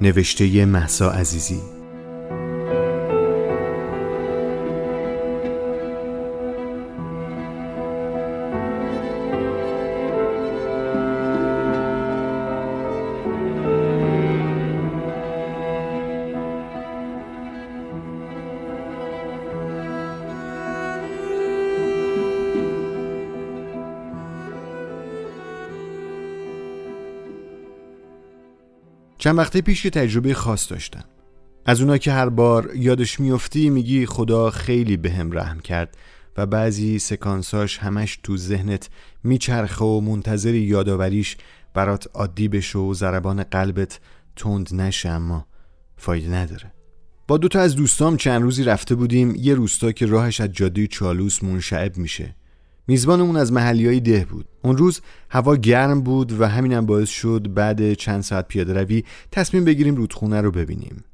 نوشته محسا عزیزی. چند وقته پیش یه تجربه خاص داشتم. از اونا که هر بار یادش میفتی میگی خدا خیلی به هم رحم کرد و بعضی سکانساش همش تو ذهنت میچرخه و منتظری یادآوریش برات عادی بشه و ضربان قلبت تند نشه اما فایده نداره. با دوتا از دوستام چند روزی رفته بودیم یه روستا که راهش از جاده چالوس منشعب میشه. میزبانمون از محلی های ده بود. اون روز هوا گرم بود و همینم باعث شد بعد چند ساعت پیاده روی تصمیم بگیریم رودخونه رو ببینیم.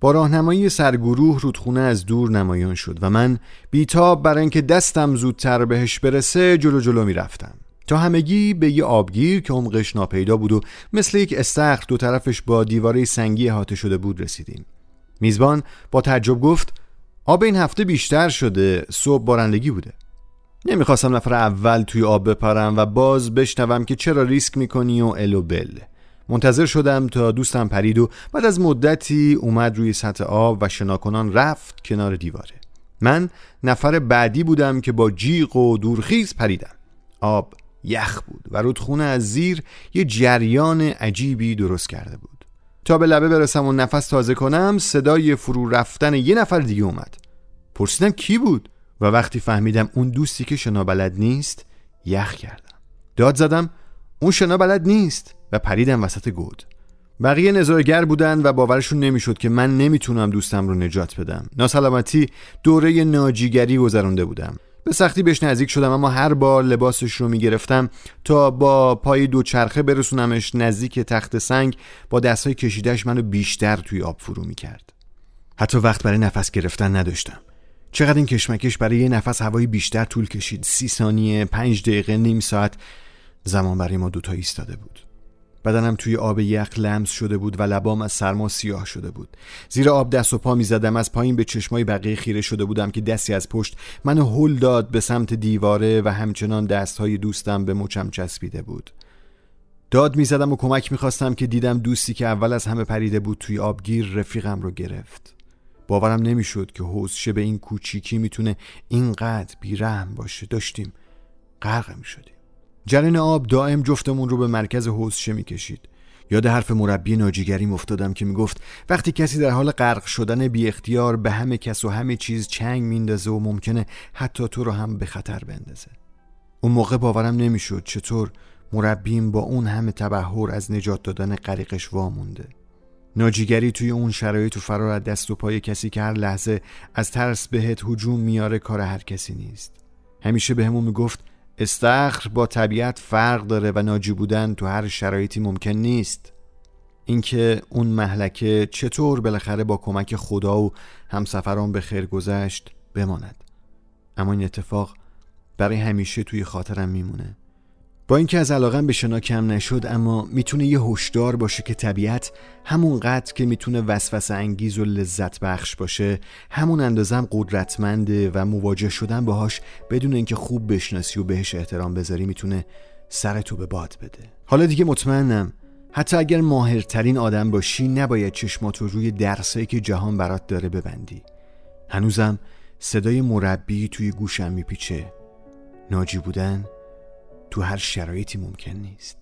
با راهنمایی سرگروه رودخونه از دور نمایان شد و من بیتاب برای اینکه دستم زودتر بهش برسه جلو جلو می‌رفتم. تا همگی به یه آبگیر که عمقش ناپیدا بود و مثل یک استخر دو طرفش با دیواره سنگی احاطه شده بود رسیدیم. میزبان با تعجب گفت آب این هفته بیشتر شده صبح بارندگی بوده. نمی‌خواستم نفر اول توی آب بپرم و باز بشنوم که چرا ریسک می‌کنی و الو بل. منتظر شدم تا دوستم پرید و بعد از مدتی اومد روی سطح آب و شناکنان رفت کنار دیواره. من نفر بعدی بودم که با جیغ و دورخیز پریدم. آب یخ بود و رودخونه از زیر یه جریان عجیبی درست کرده بود. تا به لبه برسم و نفس تازه کنم صدای فرو رفتن یه نفر دیگه اومد. پرسیدم کی بود؟ و وقتی فهمیدم اون دوستی که شنا بلد نیست یخ کردم. داد زدم اون شنا بلد نیست و پریدم وسط گود. بقیه نظارگر بودن و باورشون نمی‌شد که من نمی‌تونم دوستم رو نجات بدم. ناسلامتی دوره ناجیگری گذرانده بودم. به سختی بهش نزدیک شدم اما هر بار لباسش رو می‌گرفتم تا با پای دوچرخه برسونمش نزدیک تخت سنگ با دستهای کشیدهش منو بیشتر توی آب فرو می‌کرد. حتی وقت برای نفس گرفتن نداشتم. چقدر این کشمکش برای یه نفس هوایی بیشتر طول کشید؟ سی ثانیه پنج دقیقه نیم ساعت. زمان برای ما دوتا ایستاده بود. بدنم توی آب یخ لمس شده بود و لبام از سرما سیاه شده بود. زیر آب دست و پا می زدم از پایین به چشمای بقیه خیره شده بودم که دستی از پشت منو هل داد به سمت دیواره و همچنان دستهای دوستم به مچم چسبیده بود. داد می زدم و کمک می خواستم که دیدم دوستی که اول از همه پریده بود توی آبگیر رفیقم رو گرفت. باورم نمی‌شد که حوزشه به این کوچیکی می‌تونه اینقدر بیرحم باشه. داشتیم غرق می شدیم جرین آب دائم جفتمون رو به مرکز حوزشه می‌کشید. یاد حرف مربی ناجیگری افتادم که می‌گفت وقتی کسی در حال غرق شدن بی اختیار به همه کس و همه چیز چنگ میندازه و ممکنه حتی تو رو هم به خطر بندازه. اون موقع باورم نمی‌شد چطور مربیم با اون همه تبهر از نجات دادن غریقش وامونده. ناجیگری توی اون شرایط و فرار از دست و پای کسی که هر لحظه از ترس بهت هجوم میاره کار هر کسی نیست. همیشه به همون می‌گفت استخر با طبیعت فرق داره و ناجی بودن تو هر شرایطی ممکن نیست. اینکه اون محلکه چطور بالاخره با کمک خدا و همسفران به خیر گذشت بماند. اما این اتفاق برای همیشه توی خاطرم میمونه. با اینکه از علاقم به شنا کم نشد اما می‌تونه یه هشدار باشه که طبیعت همون قدر که می‌تونه وسوسه انگیز و لذت بخش باشه همون اندازم قدرتمنده و مواجه شدن باهاش بدون اینکه خوب بشناسی و بهش احترام بذاری می‌تونه سرتو به باد بده. حالا دیگه مطمئنم حتی اگر ماهرترین آدم باشی نباید چشماتو روی درسایی که جهان برات داره ببندی. هنوزم صدای مربی توی گوشم میپیچه. ناجی بودن؟ تو هر شرایطی ممکن نیست.